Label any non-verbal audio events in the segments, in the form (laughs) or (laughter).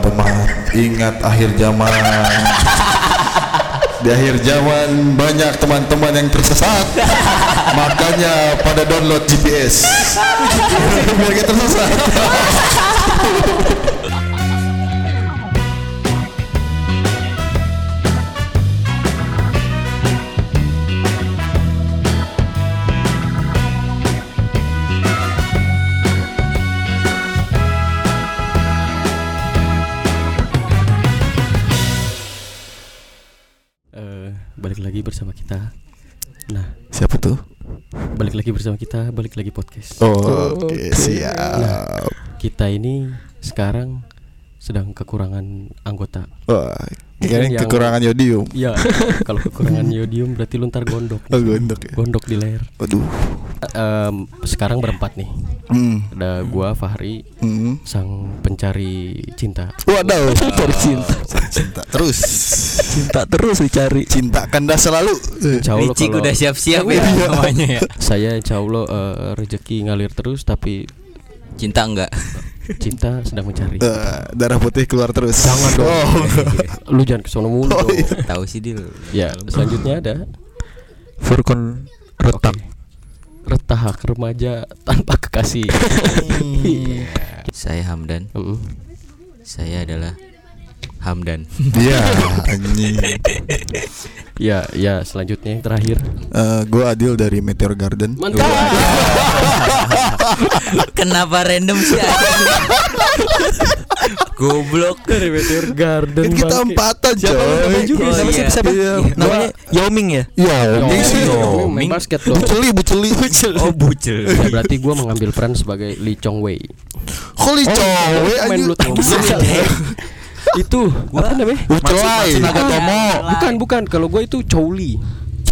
teman-teman ingat akhir zaman. Di akhir zaman banyak teman-teman yang tersesat. Makanya pada download GPS (laughs) biar kita tersesat bersama kita, balik lagi podcast. oh, oke siap Kita ini sekarang sedang kekurangan anggota. Wah, kirain Yang- kekurangan yodium Ya, (laughs) kalau kekurangan yodium berarti lu ntar gondok. oh gondok ya Gondok di leher. waduh Eh, em, sekarang berempat nih. hmm. Ada gua Fahri, Hmm. sang pencari cinta. Waduh, (laughs) Cari cinta. cinta terus, Cinta terus dicari. cinta kanda selalu. Kalau udah siap-siap ya (laughs) namanya ya. saya insya Allah eh, rezeki ngalir terus tapi Cinta enggak? Cinta sedang mencari. Eh, darah putih keluar terus. Jangan dong. Oh, (laughs) Lu jangan kesono mulu Oh, iya. Tahu sih Dil. Ya, selanjutnya ada Furkon retak. Oke. Retah remaja tanpa kekasih. (laughs) Saya Hamdan. Mm. Saya adalah Hamdan. Iya, anjing. Ya, ya selanjutnya yang terakhir. Eh, gua Adil dari Meteor Garden. Mantap. (laughs) Kenapa random sih? Goblok. Dari Meteor Garden. Kan kita bangke. empatan, Siapa namanya coy. juga? Oh, Siapa iya. siapa siapa? Iya. Namanya Yoming ya? Ya, Yo, ini sih. yo, Yo, main Ming. basket dong. Buceli, buceli. (laughs) Oh bucel. Ya, berarti gua mengambil peran sebagai Lee Chong Wei. Holy coy, main anjing. bulu tangkis. (laughs) itu apa namanya? Bucelai. Nagatomo. Bukan, bukan. Kalau gua itu Chow Lee.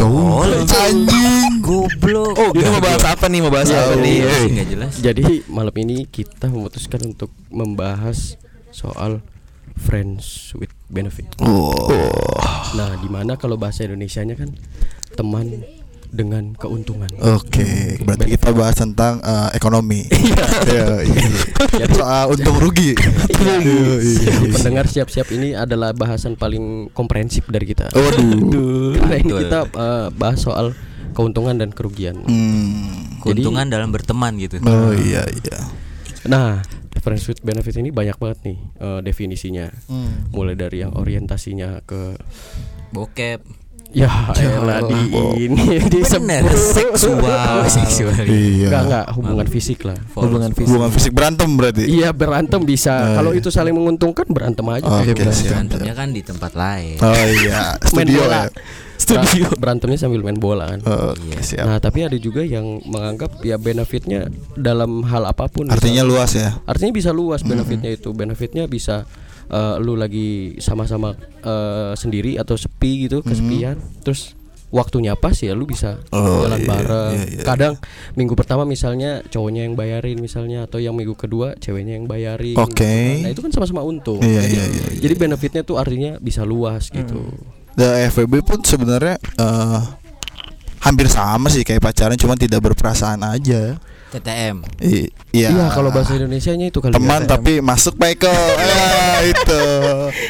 Oh, anjing. Goblok. Oh, ini mau bahas apa nih? Mau bahas Iya, apa iya, nih? Iya, Eh. sih nggak jelas. Jadi malam ini kita memutuskan untuk membahas soal friends with benefit. Nah, di mana kalau bahasa Indonesianya kan teman dengan keuntungan. Oke, berarti kita bahas tentang eh, ekonomi. (laughs) Iya, iya. Jadi Soal untung rugi. Iya, iya. pendengar siap-siap ini adalah bahasan paling komprehensif dari kita. Waduh. Karena ini Betul. kita eh, bahas soal keuntungan dan kerugian. Hmm. Keuntungan dalam berteman gitu. Oh iya iya. Nah, friends with benefit ini banyak banget nih eh, definisinya. Mulai dari yang orientasinya ke Bokep. Ya elah di ini Bener, disebut seksual, (laughs) seksual. Iya. Enggak enggak hubungan fisik lah. Hubungan fisik. Hubungan fisik berantem berarti. Iya berantem bisa. Eh. Kalau itu saling menguntungkan berantem aja. Oke, Berantem. siap. Berantemnya kan di tempat lain. Oh iya, Main (laughs) studio bola. ya. Studio. Berantemnya sambil main bola kan. Oke, Iya. siap. Nah, tapi ada juga yang menganggap ya benefitnya dalam hal apa pun. Artinya Misal- luas ya. Artinya bisa luas benefitnya itu. Benefitnya bisa eh, lu lagi sama-sama eh, sendiri atau sepi gitu, kesepian. Terus waktunya pas ya lu bisa Oh, jalan iya, bareng. iya, iya. Kadang minggu pertama misalnya cowoknya yang bayarin misalnya atau yang minggu kedua ceweknya yang bayarin. Oke. gitu kan. Nah, itu kan sama-sama untung. Iya, jadi, iya, iya, iya. jadi benefitnya tuh artinya bisa luas gitu. The FWB pun sebenarnya eh, hampir sama sih kayak pacaran cuma tidak berperasaan aja. TTM. I- Iya. Iya, kalau bahasa Indonesianya itu kali teman ya. tapi masuk Michael. eh, (laughs) itu.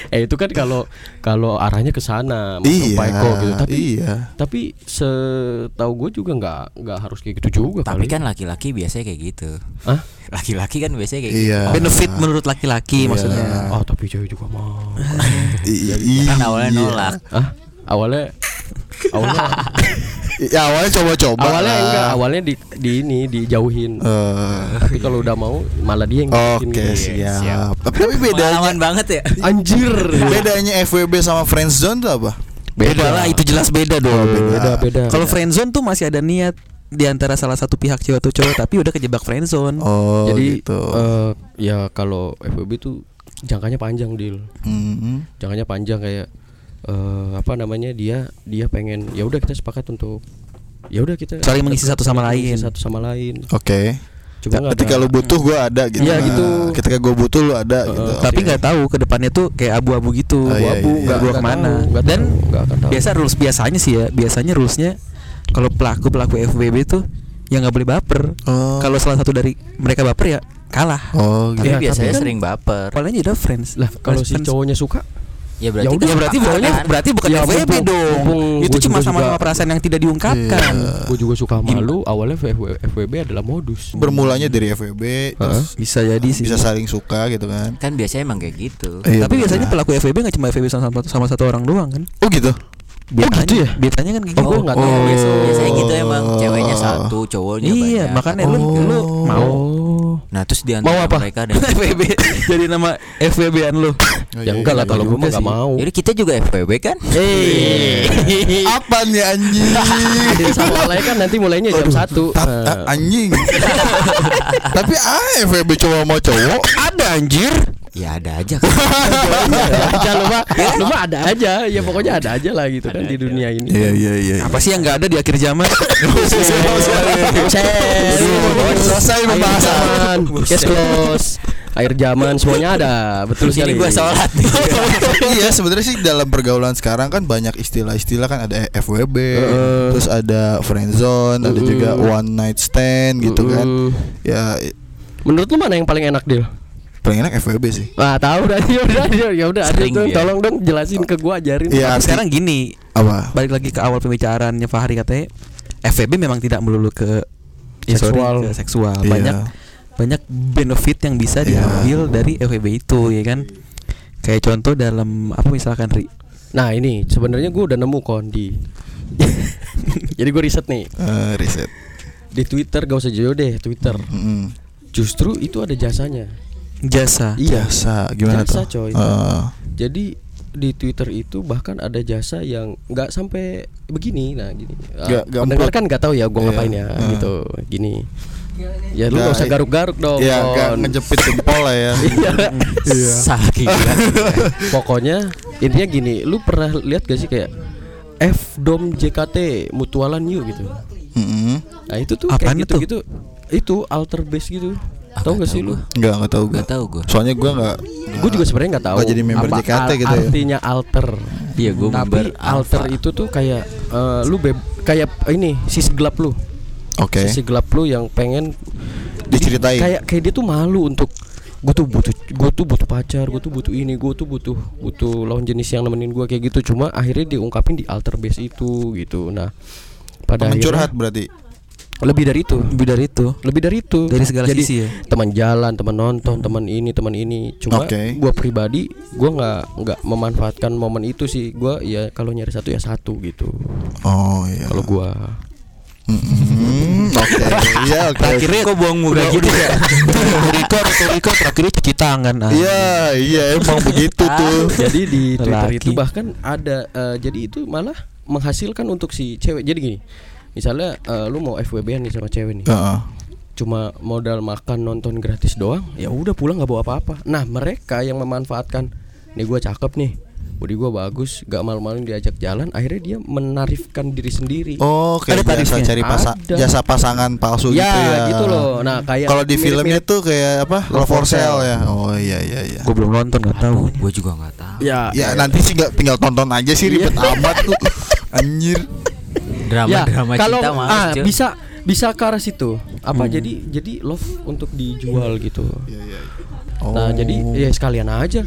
eh itu kan kalau kalau arahnya ke sana masuk Iya. Paiko gitu. Tapi iya. tapi setahu gue juga nggak nggak harus kayak gitu juga Tapi kali. kan laki-laki biasanya kayak gitu. Hah? Laki-laki kan biasanya kayak Iya. gitu. Benefit menurut laki-laki Iya. maksudnya. Oh tapi cewek juga mau. (laughs) I- Kan iya. awalnya nolak. ah awalnya awalnya (laughs) Ya awalnya coba-coba. awalnya lah. enggak awalnya di, di ini dijauhin. Eh, tapi kalau udah mau malah dia yang Oke bikin gitu. siap. Tapi, tapi bedanya Pengalaman banget ya. Anjir. bedanya FWB sama friendzone tuh apa? Beda lah, itu jelas beda dong. beda beda. Kalau friendzone tuh masih ada niat di antara salah satu pihak cewek atau cowok tapi udah kejebak friendzone. Oh jadi gitu. eh, ya kalau FWB tuh jangkanya panjang deal. Mhm. Jangkanya panjang kayak eh, apa namanya dia dia pengen ya udah kita sepakat untuk ya udah kita Saling mengisi satu sama lain. satu sama lain. Oke. Cuma nggak Ketika ada- lu butuh gue ada gitu. Iya, Nah, gitu. Ketika gue butuh lu ada Heeh. gitu. tapi nggak tahu ke depannya tuh kayak abu-abu gitu. Oh, iya, abu-abu iya, nggak iya. gua Nggak ke mana. tahu, nggak Dan tahu, akan tahu. biasa rules biasanya sih ya, biasanya rulesnya kalau pelaku pelaku FWB tuh yang nggak boleh baper. Oh. Kalau salah satu dari mereka baper ya kalah. Oh gitu. Tapi Ya, biasanya tapi kan- sering baper. Paling udah friends. Lah kalau si Friends. cowoknya suka Ya berarti Ya udah, Ya berarti pacaran. berarti berarti bukan Ya, FWB dong. mumpung Itu cuma sama-sama perasaan yang tidak diungkapkan. gue juga suka sama lu awalnya FW- FWB adalah modus Bermulanya dari FWB terus Bisa jadi sih. bisa saling suka gitu kan. kan biasanya emang kayak gitu. Iya, Tapi biasanya pelaku FWB nggak cuma FWB sama, sama, sama satu orang doang kan? Oh gitu. Biasanya, gitu ya? Biasanya kan kayak Oh, gitu. gua nggak tahu. Oh. Biasa- biasanya gitu emang ceweknya satu, cowoknya Iya, banyak. makanya lu Oh. lu mau Nah terus di Mau antara apa? mereka dan (laughs) FWB (laughs) jadi nama FWB-an lu. Oh, ya enggak lah kalau gue mah gak mau Jadi kita juga FWB kan? Hei (laughs) Apa nih anjing? Adil sama Oleh kan nanti mulainya jam satu Eh, a- anjing. Tapi ah FWB cowok mau cowok Ada anjir. Ya ada aja kan. (laughs) ada aja lu mah lu mah ada aja ya pokoknya ada aja lah gitu kan di dunia ini Iya iya iya. Apa sih yang nggak ada di akhir zaman? (laughs) Selesai pembahasan. case close, air zaman semuanya ada, betul sekali. Ini gua sholat nih. (laughs) iya sebenarnya sih dalam pergaulan sekarang kan banyak istilah-istilah kan ada FWB, terus ada friendzone, ada juga one night stand gitu kan. Mm. Ya Menurut lu mana yang paling enak deal? Paling enak FWB sih. Ah tahu (laughs) ya udah ya udah Sering tuh dia. tolong dong jelasin ke gua ajarin. Iya. Tapi sekarang gini, Apa? balik lagi ke awal pembicaraannya Fahri katanya FWB memang tidak melulu ke ya sorry, Seksual. ke seksual. Iya. Banyak banyak benefit yang bisa Iya. diambil dari FWB itu ya kan. Kayak contoh dalam apa misalkan Ri Nah ini sebenarnya gua udah nemu kon di. (laughs) Jadi gua riset nih Eh, riset. di Twitter gak usah jauh deh Twitter. Mm-mm. Justru itu ada jasanya. Jasa. Iya. Jasa gimana Jasa, tuh? coy. Eh, Jadi di Twitter itu bahkan ada jasa yang nggak sampai begini, nah gini. Nggak- nggak pendengar emplot. kan nggak tahu ya gue Iya. ngapain ya, Hmm. gitu, gini. Ya lu Nggak, nggak usah garuk-garuk dong. Iya, gak ngejepit jempol lah ya. (laughs) Iya. Salah gila. Pokoknya intinya gini, lu pernah lihat gak sih kayak F dom JKT mutualan you gitu. Mm-mm. Nah itu tuh Apaan kayak itu? gitu-gitu. Itu alter base gitu. Ah, tahu gak sih lu? gua. Nggak nggak tahu gue. Gak tahu gue. Soalnya gue nggak. Gue juga sebenarnya nggak tahu. nggak jadi member JKT gitu ya. Artinya alter. Iya gue Tapi member alter itu tuh kayak eh, lu beb kayak ini sisi gelap lu. Oke. Sisi gelap lu yang pengen Diceritain. kayak kayak dia tuh malu untuk gue tuh butuh gue tuh butuh pacar gue tuh butuh ini gue tuh butuh butuh lawan jenis yang nemenin gue kayak gitu cuma akhirnya diungkapin di alter base itu gitu nah pada Temen akhirnya curhat berarti. Lebih dari itu Lebih dari itu. lebih dari itu Dari segala Jadi, sisi ya? teman jalan teman nonton teman ini teman ini cuma Oke. gue pribadi gue nggak nggak memanfaatkan momen itu sih gue ya kalau nyari satu ya satu gitu Oh iya. kalau gue Mm, Oke. (laughs) Iya oke. Akhirnya kok buang muka gitu ya. Riko atau Riko terakhirnya cuci tangan. ah. Iya iya emang begitu tuh. jadi di Twitter itu bahkan ada eh, jadi itu malah menghasilkan untuk si cewek jadi gini misalnya eh, lu mau FWB nih sama cewek nih Heeh. cuma modal makan nonton gratis doang ya udah pulang nggak bawa apa-apa nah mereka yang memanfaatkan nih gue cakep nih body gue bagus gak malu-malu diajak jalan akhirnya dia menarifkan diri sendiri Oh kayak Ada jasa cari pasa Ada. jasa pasangan palsu ya, gitu ya. gitu loh nah kayak Kalau di filmnya tuh kayak apa? Love for sale ya. Oh iya iya iya. Gue belum nonton nggak tahu. Gue juga nggak tahu. ya Ya nanti sih nggak tinggal tonton aja sih ribet amat tuh. (laughs) Anjir. Drama-drama kalau cinta males, ah, cuy. bisa bisa ke arah situ apa jadi jadi love untuk dijual gitu Oh. nah jadi ya sekalian aja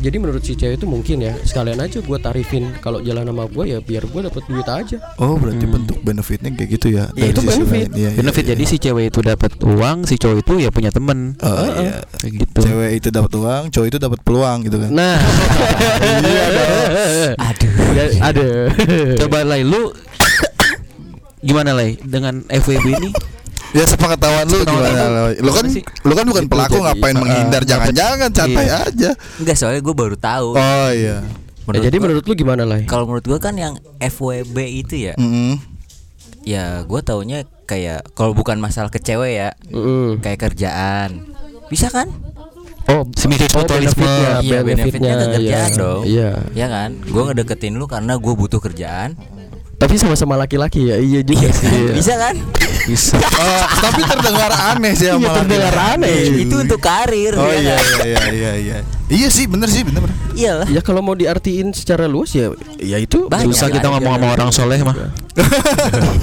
jadi menurut si cewek itu mungkin ya sekalian aja gue tarifin kalau jalan sama gue ya biar gue dapat duit aja Oh berarti bentuk benefitnya kayak gitu ya? Ya, itu benefit. Iya, iya, Benefit iya. jadi si cewek itu dapat uang, si cowok itu ya punya temen. Oh, iya. Kayak gitu. Cewek itu dapat uang, cowok itu dapat peluang gitu kan? nah (laughs) Iya dong. Aduh. Ya, ada Coba Lai lu gimana Lai dengan FWB ini? Ya sepengetahuan lu Sepengetahuan gimana? lu. Lu kan Gimana sih? lu kan bukan pelaku jadi, ngapain uh, menghindar dapat- jangan-jangan santai Iya. aja. Enggak soalnya gue baru tahu. Oh iya. Ya, jadi gua- menurut lu gimana lah kalau menurut gue kan yang FWB itu ya, Mm-mm. ya gue taunya kayak kalau bukan masalah ke cewek ya, Mm. kayak kerjaan. Bisa kan? oh Semisal oh, mutualisme. benefitnya Iya, benefitnya ke kerjaan iya. dong. iya Ya kan? Gue ngedeketin lu karena gue butuh kerjaan. Tapi sama-sama laki-laki ya iya juga sih Bisa kan? Bisa. (laughs) Oh, tapi terdengar aneh sih Iya, sama terdengar laki-laki. aneh. itu untuk karir. Oh ya iya kan? iya iya iya iya. Iya sih bener sih bener. bener. Iyalah. ya kalau mau diartiin secara luas ya ya itu Banyak. Susah kita ngomong sama orang soleh mah. (laughs)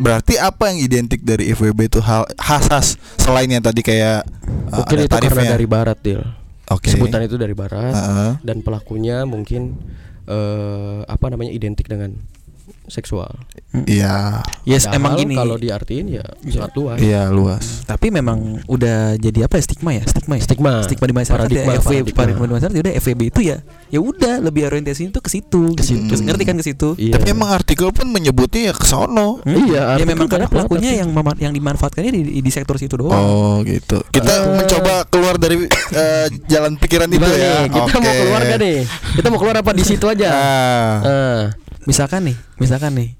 berarti apa yang identik dari FWB itu hal khas selain yang tadi kayak uh, Mungkin ada itu karena tarifnya. dari barat, Dil. Oke. Sebutan itu dari barat Heeh. dan pelakunya mungkin eh apa namanya identik dengan seksual. Iya. Yes, Padahal emang gini. Kalau diartiin ya sangat luas. Iya luas. Tapi memang udah jadi apa ya stigma ya? Stigma ya? Stigma. Stigma di masyarakat Paradigma, ya, FW, paradigma. paradigma di masyarakat ya udah FWB itu ya ya udah lebih orientasi itu ke situ. Ke situ. Ngerti kan ke situ? Iya. Tapi emang artikel pun menyebutnya ya ke sono. Hmm? Iya, ya memang karena pelakunya tapi- yang mema- yang dimanfaatkannya di, di sektor situ doang. Oh gitu. Kita Eh. mencoba keluar dari eh, jalan pikiran itu ya. Kita mau Oke. keluar gak nih? Kita mau keluar apa di situ aja? Ah. Misalkan nih, misalkan nih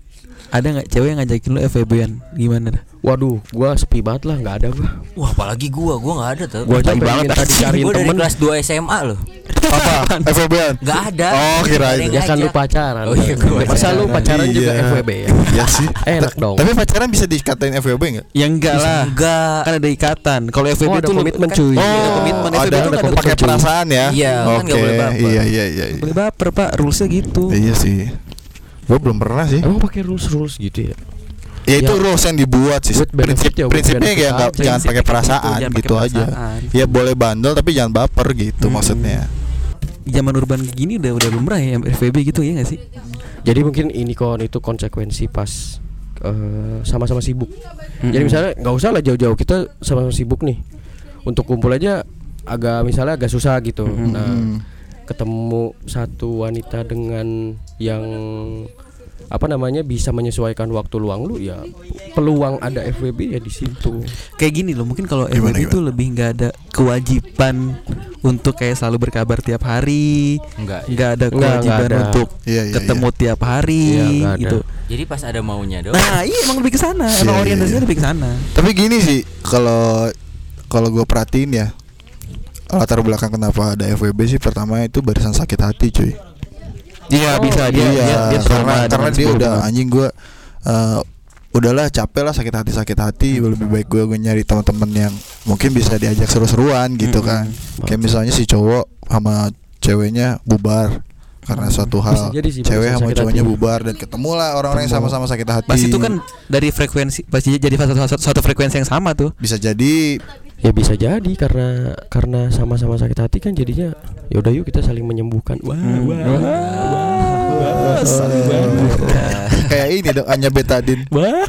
ada nggak cewek yang ngajakin lu FWB-an gimana dah? Waduh, gua sepi banget lah, nggak ada gua. Wah, apalagi gua, gua nggak ada tuh. Gua aja pengen tadi cariin Gua dari temen. kelas 2 SMA loh. Apa? (laughs) FWB-an? Gak ada. Oh, kirain. Nggak Ya kan lu pacaran. Oh iya, gua Masa pacaran. lu pacaran juga Iya. FWB ya? Iya sih. (laughs) Enak dong. Tapi pacaran bisa dikatain FWB enggak? Ya enggak lah. Enggak. Kan ada ikatan. Kalau FWB Oh, itu komitmen, cuy. Oh, komitmen ada, FWB itu ada kan pakai perasaan ya. Iya, kan Oke. nggak boleh baper. Iya iya iya. iya. boleh baper pak, rulesnya gitu. Iya sih. Gue belum pernah sih. Emang pakai rules rules gitu ya? Ya itu Ya. rules yang dibuat sih. With Prinsip, ya, prinsipnya benefit kayak nggak jangan pakai perasaan gitu, jangan gitu aja. perasaan. Ya boleh bandel tapi jangan baper gitu Hmm. maksudnya. Zaman urban gini udah udah lumrah ya FWB gitu ya nggak sih? Jadi mungkin ini kon itu konsekuensi pas eh, sama-sama sibuk. Jadi Mm-mm. misalnya nggak usah lah jauh-jauh kita sama-sama sibuk nih. Untuk kumpul aja agak misalnya agak susah gitu. Mhm. Nah, Hmm. ketemu satu wanita dengan yang apa namanya bisa menyesuaikan waktu luang lu ya peluang ada FWB ya di situ. Kayak gini loh, mungkin kalau FWB itu lebih nggak ada kewajiban untuk kayak selalu berkabar tiap hari, Enggak. nggak ada Nggak, nggak kewajiban ada. untuk Iya iya. ketemu tiap hari Iya, ada. gitu. Jadi pas ada maunya doang. Nah, iya emang lebih ke sana. Iya, Emang iya, orientasinya iya. lebih ke sana. Tapi gini sih kalau kalau gue perhatiin ya latar belakang kenapa ada FWB sih pertama itu barisan sakit hati cuy. Iya, Oh, bisa. Dia iya, dia, dia karena karena dia udah anjing gue udahlah capek lah sakit hati sakit hati. Lebih baik gue gue nyari teman-teman yang mungkin bisa diajak seru-seruan gitu Mm-mm. kan. Kayak misalnya si cowok sama ceweknya bubar karena suatu hal jadi sih, cewek sama cowoknya hati. bubar dan ketemu lah orang-orang yang sama-sama sakit hati Pas itu kan dari frekuensi pasti jadi satu, satu, satu frekuensi yang sama tuh. bisa jadi Ya bisa jadi karena karena sama-sama sakit hati kan jadinya ya udah yuk kita saling menyembuhkan. Wah, Hmm. wah, Wah, wah, saling wah, menyembuhkan. wah. kayak ini dong Anya Betadin Wah.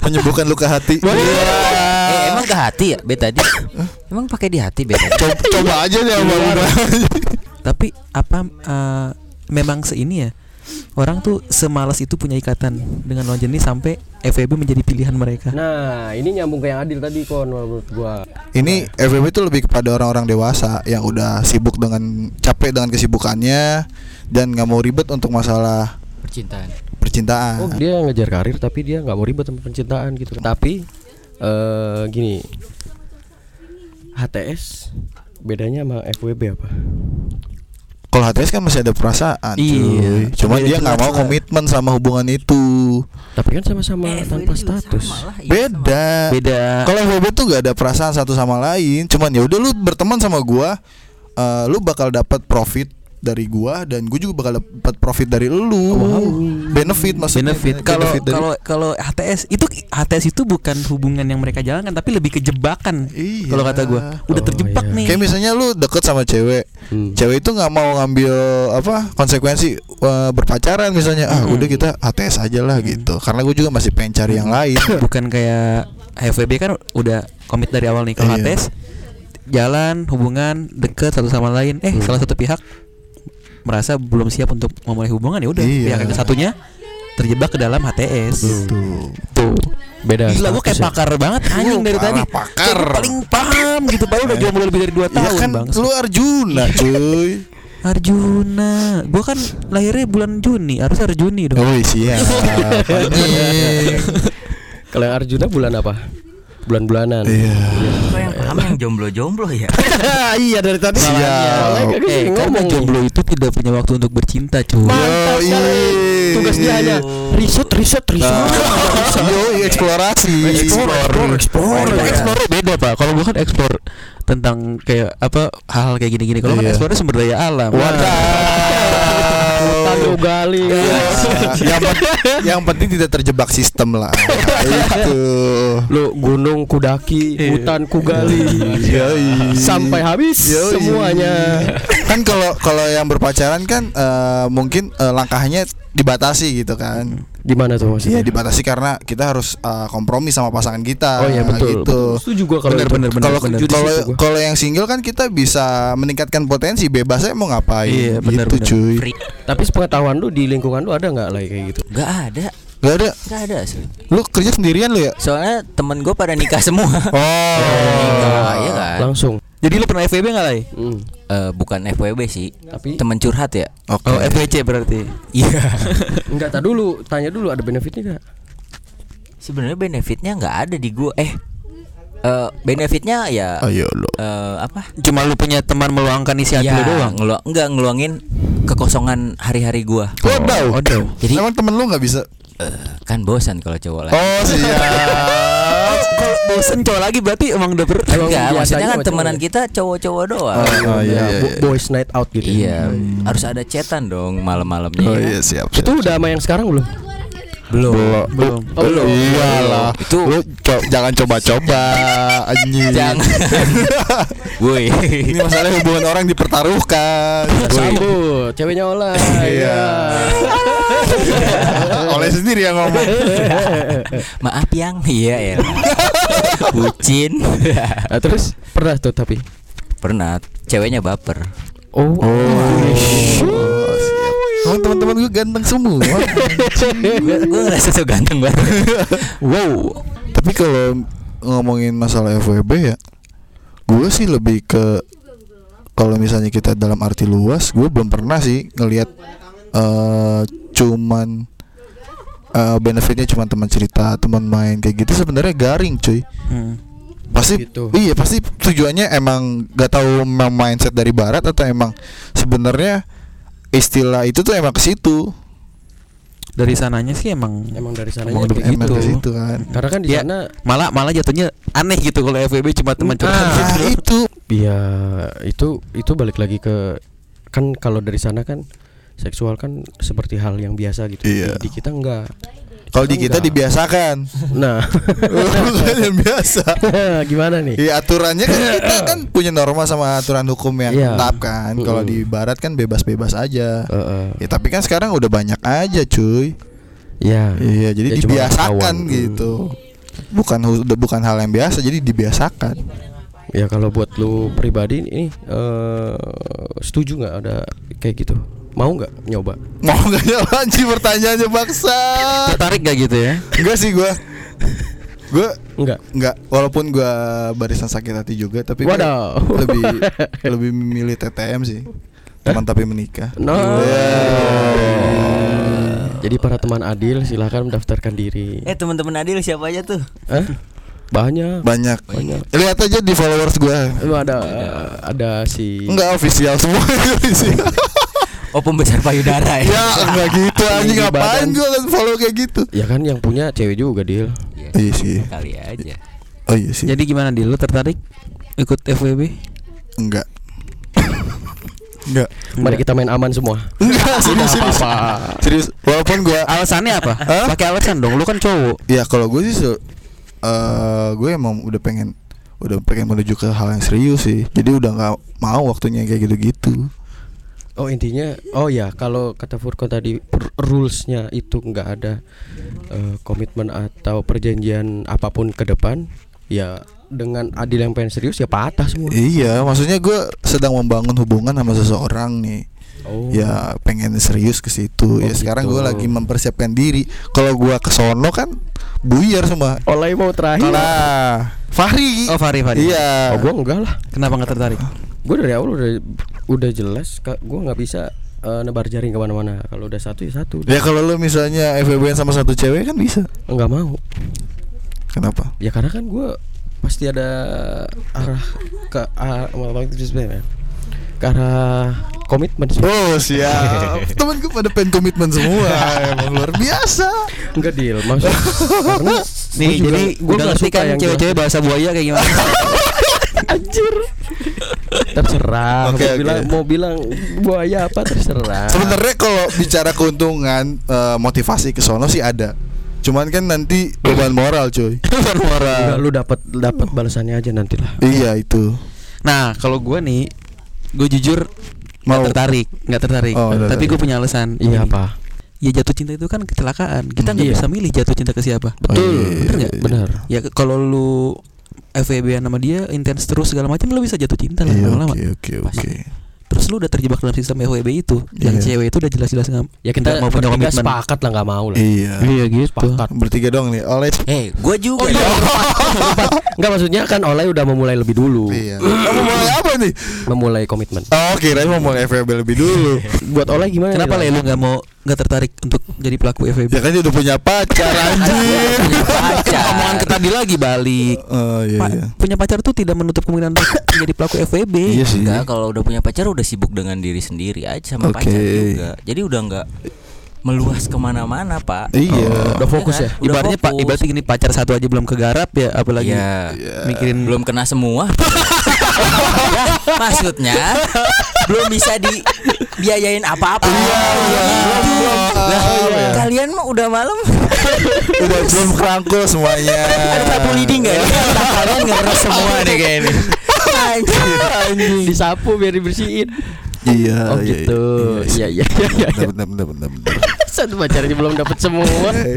menyembuhkan luka hati Eh, emang ke hati ya betadin? emang pakai di hati betadin? coba, coba aja deh Abang. Tapi apa eh, memang seini ya? Orang tuh semalas itu punya ikatan dengan lawan jenis sampai FWB menjadi pilihan mereka. Nah, ini nyambung ke yang adil tadi kon menurut gua. Ini FWB itu lebih kepada orang-orang dewasa yang udah sibuk dengan capek dengan kesibukannya dan nggak mau ribet untuk masalah Percintaan. percintaan. Oh, dia ngejar karir tapi dia nggak mau ribet sama percintaan gitu. Tapi eh gini. HTS bedanya sama FWB apa? Kalau HTS kan masih ada perasaan, Iya. Cuma dia nggak mau lah. komitmen sama hubungan itu. Tapi kan sama-sama tanpa status. Beda. Beda. Kalau FWB tuh gak ada perasaan satu sama lain. Cuman ya udah lu berteman sama gua, eh, lu bakal dapat profit dari gua dan gue juga bakal dapat profit dari lu. Benefit maksudnya. benefit kalau kalau kalau HTS itu HTS itu bukan hubungan yang mereka jalankan tapi lebih ke jebakan Iya. kalau kata gua udah Oh, terjebak iya. nih Kayak misalnya lu deket sama cewek, Hmm. cewek itu nggak mau ngambil apa konsekuensi eh, berpacaran misalnya, ah Hmm. udah kita HTS aja lah gitu. Karena gue juga masih pengen cari yang lain. (coughs) bukan kayak FWB kan udah komit dari awal nih kalau Iya. HTS jalan hubungan deket satu sama lain eh Hmm. salah satu pihak merasa belum siap untuk memulai hubungan ya udah Iya. pihak yang satunya terjebak ke dalam HTS Tuh. tuh Beda. gila gua kayak ya. pakar banget anjing dari tadi pakar. Kayak paling paham gitu padahal udah jomblo lebih dari 2 Ya tahun kan bang lu Arjuna cuy. Arjuna gua kan lahirnya bulan Juni harus Arjuni dong Oh anjing. (laughs) Kalau Arjuna bulan apa? Bulan-bulanan. Iya. Kok yang paham yang jomblo-jomblo ya? (laughs) iya dari tadi. Kan eh karena ngomong. jomblo itu tidak punya waktu untuk bercinta cuy Mantap sekali. Tugas dia hanya riset, riset, riset. Nah, yo eksplorasi. Explore, explore. Explore beda pak. Kalau gua kan explore tentang kayak apa hal-hal kayak gini-gini. Kalau kan Iya. explore sumber daya alam. Wadah. Orlando Gali. Ya, yang, (laughs) yang penting tidak terjebak sistem lah. Itu. Lu gunung kudaki, hutan kugali. Yoi. Sampai habis Yoi. semuanya. Kan kalau kalau yang berpacaran kan eh, mungkin eh, langkahnya dibatasi gitu kan. Gimana tuh Iya maksudnya? dibatasi karena kita harus eh, kompromi sama pasangan kita. Oh iya betul. Gitu. betul. Setuju gua kalau Bener, itu. bener, bener, Kalau kalau yang single kan kita bisa meningkatkan potensi bebasnya mau ngapain Iya, bener, gitu bener. cuy. Free. Tapi sepengetahuan lu di lingkungan lu ada nggak lah kayak gitu? Gak ada, Gak ada. gak ada asli. Lu kerja sendirian lu ya? Soalnya temen gue pada nikah semua. (laughs) Oh. Nikah, iya kan? Langsung. Jadi lu pernah FWB nggak Lai? Hmm. Eh, bukan FWB sih, Tapi temen curhat ya. Oke. Oh FWC berarti. Iya. (laughs) enggak tak dulu, tanya dulu ada benefitnya enggak? Sebenarnya benefitnya nggak ada di gue. Eh, eh, benefitnya ya Ayo lu. eh, apa? Cuma lu punya teman meluangkan isi hati Ya, lu doang. ngelu- enggak ngeluangin kekosongan hari-hari gua. Waduh. Waduh. Jadi Emang temen lu nggak bisa? eh, kan bosan kalau cowok lah. Oh siap. (laughs) Kalau bosen cowok lagi berarti emang udah ber Enggak, biasanya maksudnya kan temenan cowok. kita cowok-cowok doang. Oh, iya, iya, bo- iya. boys night out gitu. Iya, harus ada chatan dong malam-malamnya. Oh ya. iya siap. Itu udah sama yang sekarang belum? Belum. belum. Oh, belum. Iyalah. Itu- lu co- jangan coba-coba anjing. Jangan. (laughs) Woi. Ini masalah hubungan orang dipertaruhkan. Sambut, ceweknya olah. Iya. (laughs) Oleh sendiri yang ngomong. (laughs) Maaf yang iya ya. Bucin. Nah, terus pernah tuh tapi. Pernah ceweknya baper. Oh. Oh, siap. Emang teman-teman gue ganteng semua. (laughs) Gue ngerasa so ganteng banget. wow. Tapi kalau ngomongin masalah FWB ya, gue sih lebih ke kalau misalnya kita dalam arti luas, gue belum pernah sih ngelihat eh cuman eh, benefitnya cuma teman cerita, teman main kayak gitu sebenarnya garing cuy. Hmm. Pasti Gitu. iya pasti tujuannya emang gak tahu memang mindset dari barat atau emang sebenarnya istilah itu tuh emang ke situ. Dari sananya sih emang Emang dari sana Emang Emang gitu. ke situ kan. Karena kan di Ya. sana malah malah jatuhnya aneh gitu kalau FWB cuma teman curhat. Ah. gitu. Nah, (laughs) itu Iya, itu itu balik lagi ke kan kalau dari sana kan seksual kan seperti hal yang biasa gitu. Iya. Di, di kita enggak. Kalau di kita Enggak. dibiasakan. Nah, Bukan yang biasa. (laughs) gimana nih? Iya aturannya kan kita kan punya norma sama aturan hukum yang Iya. tetap kan. Kalau Mm-mm. di barat kan bebas-bebas aja. Heeh. Ya tapi kan sekarang udah banyak aja cuy. ya. Iya jadi Ya, dibiasakan gitu. Bukan hu- udah bukan hal yang biasa jadi dibiasakan. Ya kalau buat lu pribadi ini eh setuju nggak ada kayak gitu? Mau nggak nyoba? Mau gak nyala anjing pertanyaannya baksa. Tertarik gak gitu ya? Enggak sih gua. Gua Enggak. enggak walaupun gua barisan sakit hati juga tapi gua Wadaw. lebih lebih memilih TTM sih. Teman tapi menikah. No. Yeah. Jadi para teman Adil silahkan mendaftarkan diri. Eh teman-teman Adil siapa aja tuh? Hah? Banyak. Banyak. Banyak. Lihat aja di followers gua. Itu ada ada si Enggak official semua official. (laughs) Oh pembesar payudara ya. ya enggak gitu anjing Tinggi ngapain gua kan follow kayak gitu. Ya kan yang punya cewek juga Dil. Iya, Iya sih. Kali aja. Oh iya sih. Jadi gimana di lu tertarik ikut FWB? Enggak. (laughs) Enggak. Mari kita main aman semua. Enggak serius serius. apa-apa. Serius. Walaupun gua Alasannya apa? Hah? Pakai alasan dong. Lu kan cowok. ya kalau gue sih eh gue emang udah pengen udah pengen menuju ke hal yang serius sih. Jadi udah nggak mau waktunya kayak gitu-gitu. Oh intinya, oh ya kalau kata Furko tadi rulesnya itu nggak ada eh, komitmen atau perjanjian apa pun ke depan, ya dengan Adil yang pengen serius ya patah semua. Iya, maksudnya gue sedang membangun hubungan sama seseorang nih. Oh. Ya pengen serius ke situ. ya Oh, sekarang gitu. gue lagi mempersiapkan diri. Kalau gue ke sono kan buyar semua. Oleh mau terakhir. Nah, Fahri. Oh Fahri Fahri. Iya. Oh gua enggak lah. Kenapa nggak tertarik? Gue dari awal udah udah jelas, gua nggak bisa eh, nebar jaring ke mana-mana. Kalau udah satu ya satu. Ya kalau lu misalnya FWB sama satu cewek kan bisa. Enggak mau. Kenapa? Ya karena kan gue pasti ada arah ke arah, ke arah komitmen sih. Oh siap (laughs) Temen gue pada pengen komitmen semua Emang luar biasa Enggak deal, maksud karena Nih gua jadi nggak ngerti suka kan yang cewek-cewek bahasa buaya kayak gimana? (laughs) anjir. terserah. Oke, mau oke. bilang mau bilang buaya apa terserah. Sebenarnya kalau bicara keuntungan eh, motivasi ke sono sih ada. Cuman kan nanti beban moral cuy. (laughs) Beban moral. Enggak, lu dapat dapat balasannya aja nanti lah. Iya itu. Nah, kalau gua nih, gue jujur. Nggak tertarik, nggak tertarik. Oh, Tapi gue punya alasan. Iya apa? Ya jatuh cinta itu kan kecelakaan. Kita nggak Iya. bisa milih jatuh cinta ke siapa. Betul. iya, Bener nggak? Benar. Ya ke- kalau lu FWB sama dia intens terus segala macam lu bisa jatuh cinta lah Iya lama-lama. oke oke oke. Terus lu udah terjebak dalam sistem FWB itu. Yang Iya. cewek itu udah jelas-jelas nggak Ya kita nggak mau punya komitmen. sepakat lah nggak mau lah. Iya. Iya gitu. Sepakat. Bertiga dong nih. Oleh. Eh, gue juga. Oh iya. (laughs) Enggak maksudnya kan Oleh udah memulai lebih dulu. Iya. Kamu (clears throat) mau apa nih? Memulai komitmen. Oh kirain mau mulai FWB lebih dulu. (laughs) Buat Oleh gimana? Kenapa le lu nggak mau nggak tertarik untuk jadi pelaku FWB? Ya kan dia udah punya pacar anjir. Punya pacar. Omongan ke tadi lagi balik. Oh iya Pa- iya. punya pacar tuh tidak menutup kemungkinan untuk menjadi pelaku FWB. Iya sih. Enggak, kalau udah punya pacar udah sibuk dengan diri sendiri aja sama Oke. pacar juga. Jadi udah nggak meluas ke mana-mana, Pak. Iya. Udah fokus ya. Udah Ibaratnya pak, ibaratnya gini pacar satu aja belum kegarap ya, apalagi Iya. mikirin belum kena semua. (laughs) Ya, maksudnya belum bisa dibiayain apa-apa. Belum. Lah, iya. kalian mah udah malam Udah belum kerangkul semuanya. ada sapu lidi enggak ya? Kalian ngeres semua nih kayaknya. Anjing. Disapu biar dibersihin. Iya. Oh iya, gitu. Iya. Iya iya iya. iya. Benar benar benar benar. (laughs) Satu pacarnya belum dapat semua.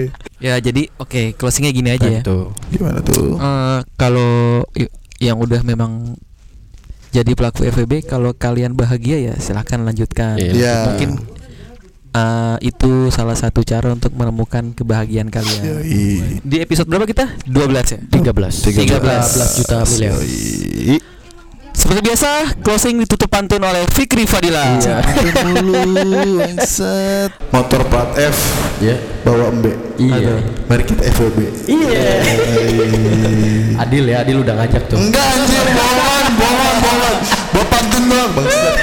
(laughs) ya jadi oke closingnya gini aja ya. Tuh. Gimana tuh? Eh, kalau yang udah memang jadi pelaku FWB kalau kalian bahagia ya silahkan lanjutkan. Iya. Iya. Mungkin eh, itu salah satu cara untuk menemukan kebahagiaan kalian. Yoi. Di episode berapa kita? 12 ya. 13. 13 juta miliar. Seperti biasa, closing ditutup pantun oleh Fikri Fadila. Iya. dulu. Motor plat F Iya. bawa embe. Iya. Mari kita FWB. Iya. Adil ya, Adil udah ngajak tuh. Enggak anjir, bohongan, bohongan, bohongan.